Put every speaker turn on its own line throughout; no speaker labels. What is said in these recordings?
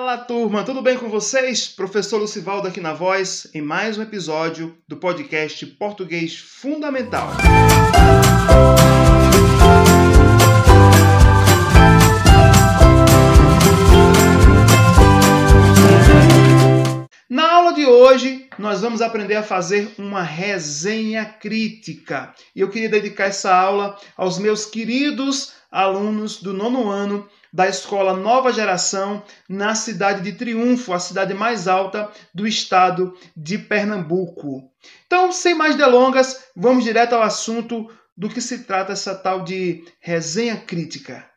Fala turma, tudo bem com vocês? Professor Lucivaldo aqui na voz, em mais um episódio do podcast Português Fundamental. Na aula de hoje, nós vamos aprender a fazer uma resenha crítica. E eu queria dedicar essa aula aos meus queridos alunos do nono ano da escola Nova Geração na cidade de Triunfo, a cidade mais alta do estado de Pernambuco. Então, sem mais delongas, vamos direto ao assunto do que se trata essa tal de resenha crítica.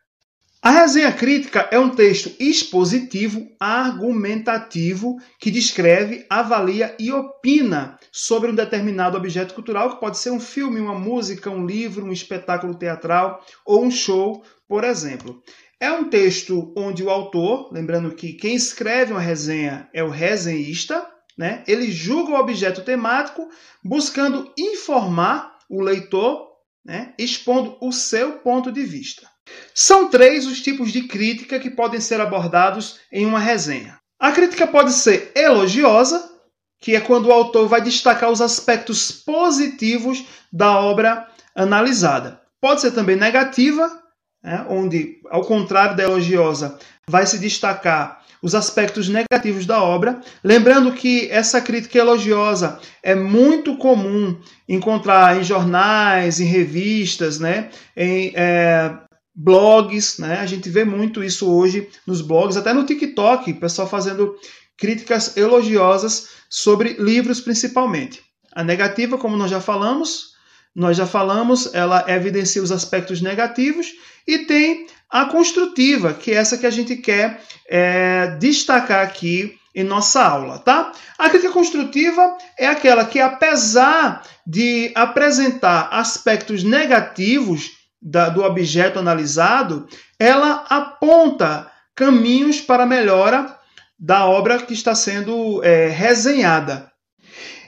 A resenha crítica é um texto expositivo, argumentativo, que descreve, avalia e opina sobre um determinado objeto cultural, que pode ser um filme, uma música, um livro, um espetáculo teatral ou um show, por exemplo. É um texto onde o autor, lembrando que quem escreve uma resenha é o resenhista, né? ele julga o objeto temático, buscando informar o leitor, né? expondo o seu ponto de vista. São três os tipos de crítica que podem ser abordados em uma resenha. A crítica pode ser elogiosa, que é quando o autor vai destacar os aspectos positivos da obra analisada. Pode ser também negativa, né, onde, ao contrário da elogiosa, vai se destacar os aspectos negativos da obra. Lembrando que essa crítica elogiosa é muito comum encontrar em jornais, em revistas, né, em é, blogs. Né, a gente vê muito isso hoje nos blogs, até no TikTok, pessoal fazendo críticas elogiosas sobre livros principalmente. A negativa, como nós já falamos, nós já falamos, ela evidencia os aspectos negativos e tem a construtiva, que é essa que a gente quer é, destacar aqui em nossa aula, tá? A crítica construtiva é aquela que, apesar de apresentar aspectos negativos da, do objeto analisado, ela aponta caminhos para melhora da obra que está sendo é, resenhada.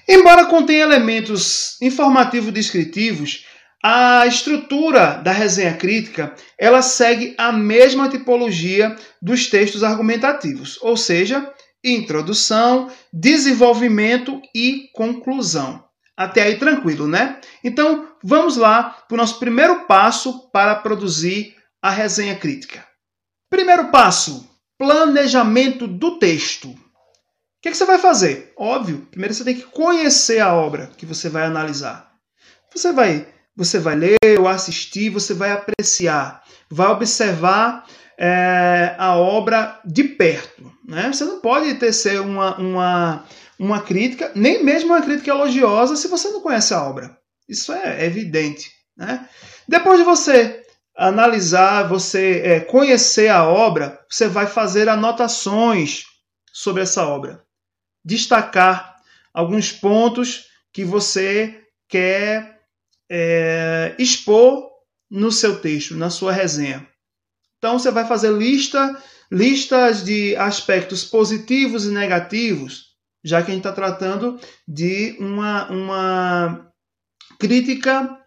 Embora contenha elementos informativos descritivos, a estrutura da resenha crítica ela segue a mesma tipologia dos textos argumentativos, ou seja, introdução, desenvolvimento e conclusão. Até aí tranquilo, né? Então vamos lá para o nosso primeiro passo para produzir a resenha crítica. Primeiro passo: planejamento do texto que, que você vai fazer? Óbvio, primeiro você tem que conhecer a obra que você vai analisar. Você vai, você vai ler ou assistir, você vai apreciar, vai observar é, a obra de perto. Né? Você não pode ter ser uma, uma, uma crítica, nem mesmo uma crítica elogiosa, se você não conhece a obra. Isso é evidente. Né? Depois de você analisar, você é, conhecer a obra, você vai fazer anotações sobre essa obra destacar alguns pontos que você quer é, expor no seu texto, na sua resenha. Então você vai fazer lista, listas de aspectos positivos e negativos, já que a gente está tratando de uma, uma crítica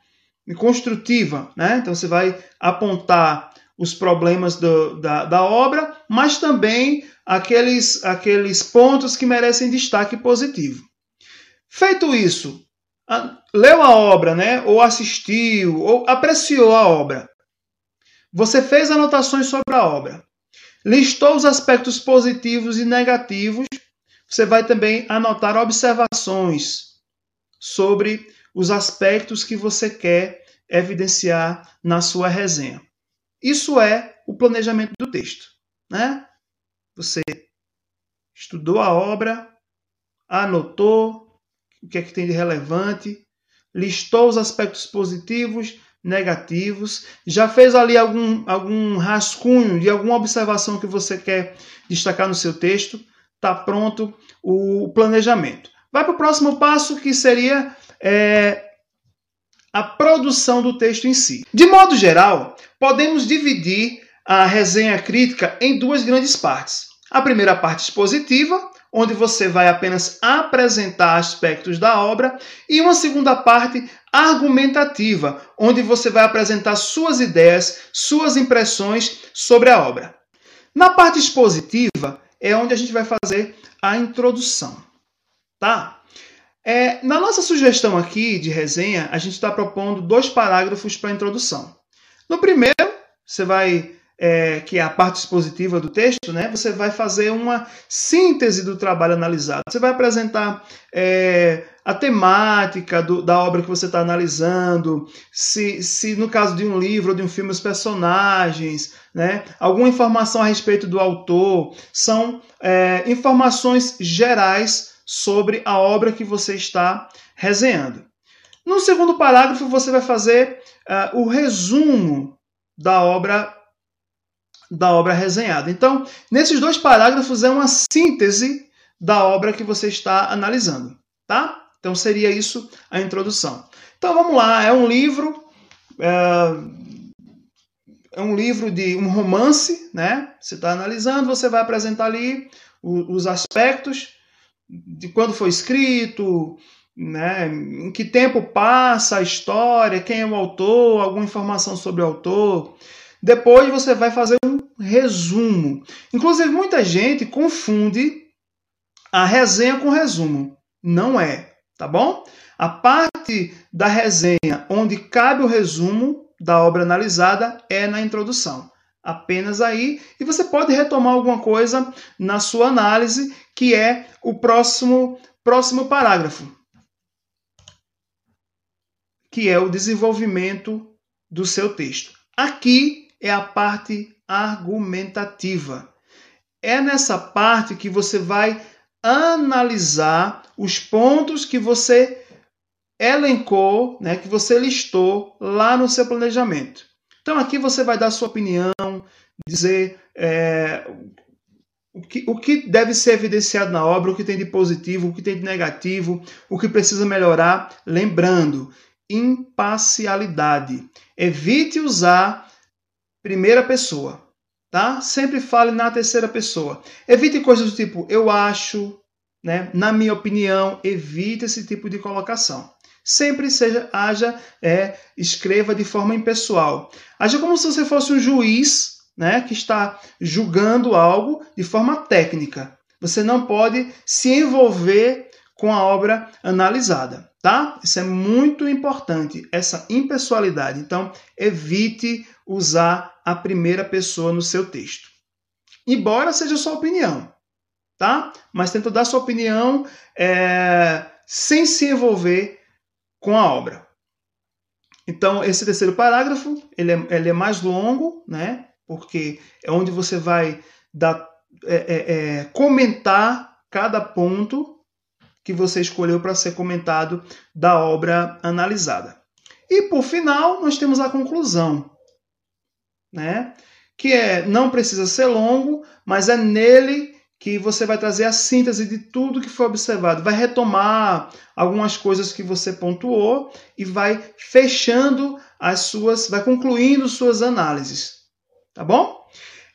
construtiva. Né? Então você vai apontar os problemas do, da, da obra, mas também aqueles, aqueles pontos que merecem destaque positivo. Feito isso, leu a obra, né? ou assistiu, ou apreciou a obra. Você fez anotações sobre a obra. Listou os aspectos positivos e negativos. Você vai também anotar observações sobre os aspectos que você quer evidenciar na sua resenha. Isso é o planejamento do texto. Né? Você estudou a obra, anotou o que é que tem de relevante, listou os aspectos positivos, negativos, já fez ali algum, algum rascunho de alguma observação que você quer destacar no seu texto, está pronto o planejamento. Vai para o próximo passo que seria é, a produção do texto em si. De modo geral, podemos dividir a resenha crítica em duas grandes partes. A primeira parte expositiva, onde você vai apenas apresentar aspectos da obra, e uma segunda parte argumentativa, onde você vai apresentar suas ideias, suas impressões sobre a obra. Na parte expositiva, é onde a gente vai fazer a introdução, tá? É, na nossa sugestão aqui de resenha, a gente está propondo dois parágrafos para a introdução. No primeiro, você vai, é, que é a parte expositiva do texto, né? Você vai fazer uma síntese do trabalho analisado. Você vai apresentar é, a temática do, da obra que você está analisando, se, se no caso de um livro ou de um filme os personagens, né? Alguma informação a respeito do autor, são é, informações gerais sobre a obra que você está resenhando. No segundo parágrafo, você vai fazer uh, o resumo da obra da obra resenhada. Então, nesses dois parágrafos é uma síntese da obra que você está analisando, tá? Então seria isso a introdução. Então vamos lá, é um livro, é, é um livro de um romance, né? Você está analisando, você vai apresentar ali os aspectos de quando foi escrito, né? em que tempo passa a história, quem é o autor, alguma informação sobre o autor. Depois você vai fazer um resumo. Inclusive, muita gente confunde a resenha com resumo. Não é, tá bom? A parte da resenha onde cabe o resumo da obra analisada é na introdução. Apenas aí, e você pode retomar alguma coisa na sua análise, que é o próximo próximo parágrafo, que é o desenvolvimento do seu texto. Aqui é a parte argumentativa. É nessa parte que você vai analisar os pontos que você elencou, né, que você listou lá no seu planejamento. Então aqui você vai dar sua opinião, dizer é, o, que, o que deve ser evidenciado na obra, o que tem de positivo, o que tem de negativo, o que precisa melhorar. Lembrando, imparcialidade. Evite usar primeira pessoa tá? Sempre fale na terceira pessoa. Evite coisas do tipo eu acho, né? Na minha opinião, evite esse tipo de colocação. Sempre seja haja é, escreva de forma impessoal. Haja como se você fosse um juiz, né, que está julgando algo de forma técnica. Você não pode se envolver com a obra analisada, tá? Isso é muito importante, essa impessoalidade. Então, evite usar a primeira pessoa no seu texto. Embora seja sua opinião, tá? Mas tenta dar sua opinião é, sem se envolver com a obra. Então, esse terceiro parágrafo, ele é, ele é mais longo, né? Porque é onde você vai dar, é, é, é comentar cada ponto que você escolheu para ser comentado da obra analisada. E por final, nós temos a conclusão, né? Que é não precisa ser longo, mas é nele que você vai trazer a síntese de tudo que foi observado, vai retomar algumas coisas que você pontuou e vai fechando as suas, vai concluindo suas análises, tá bom?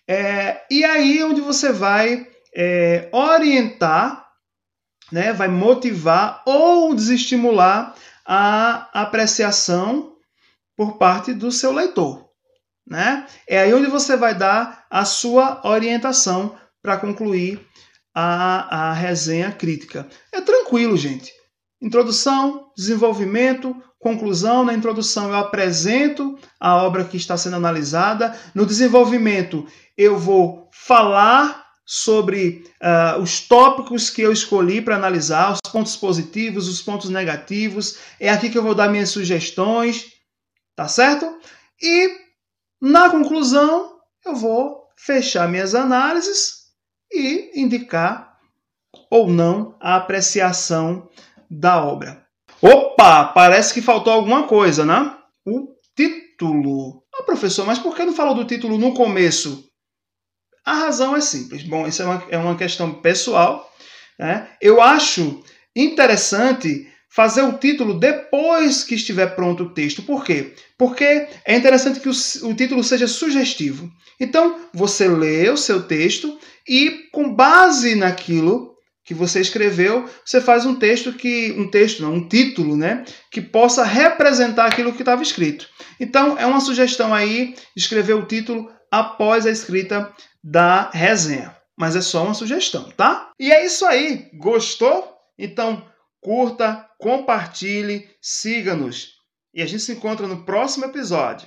É, e aí onde você vai é, orientar, né, vai motivar ou desestimular a apreciação por parte do seu leitor né? É aí onde você vai dar a sua orientação para concluir a, a resenha crítica. É tranquilo, gente. Introdução, desenvolvimento, conclusão. Na introdução, eu apresento a obra que está sendo analisada. No desenvolvimento, eu vou falar sobre uh, os tópicos que eu escolhi para analisar, os pontos positivos, os pontos negativos. É aqui que eu vou dar minhas sugestões, tá certo? E na conclusão, eu vou fechar minhas análises e indicar ou não a apreciação da obra. Opa, parece que faltou alguma coisa, né? O título. Ah, professor, mas por que não falou do título no começo? A razão é simples. Bom, isso é uma, é uma questão pessoal. Né? Eu acho interessante fazer o título depois que estiver pronto o texto. Por quê? Porque é interessante que o, o, título seja sugestivo. Então, você lê o seu texto e, com base naquilo que você escreveu, você faz um texto que. um texto, não, um título, né? Que possa representar aquilo que estava escrito. Então, é uma sugestão aí escrever o título após a escrita da resenha. mas é só uma sugestão, tá? E é isso aí. Gostou? Então curta, compartilhe, siga-nos. E a gente se encontra no próximo episódio.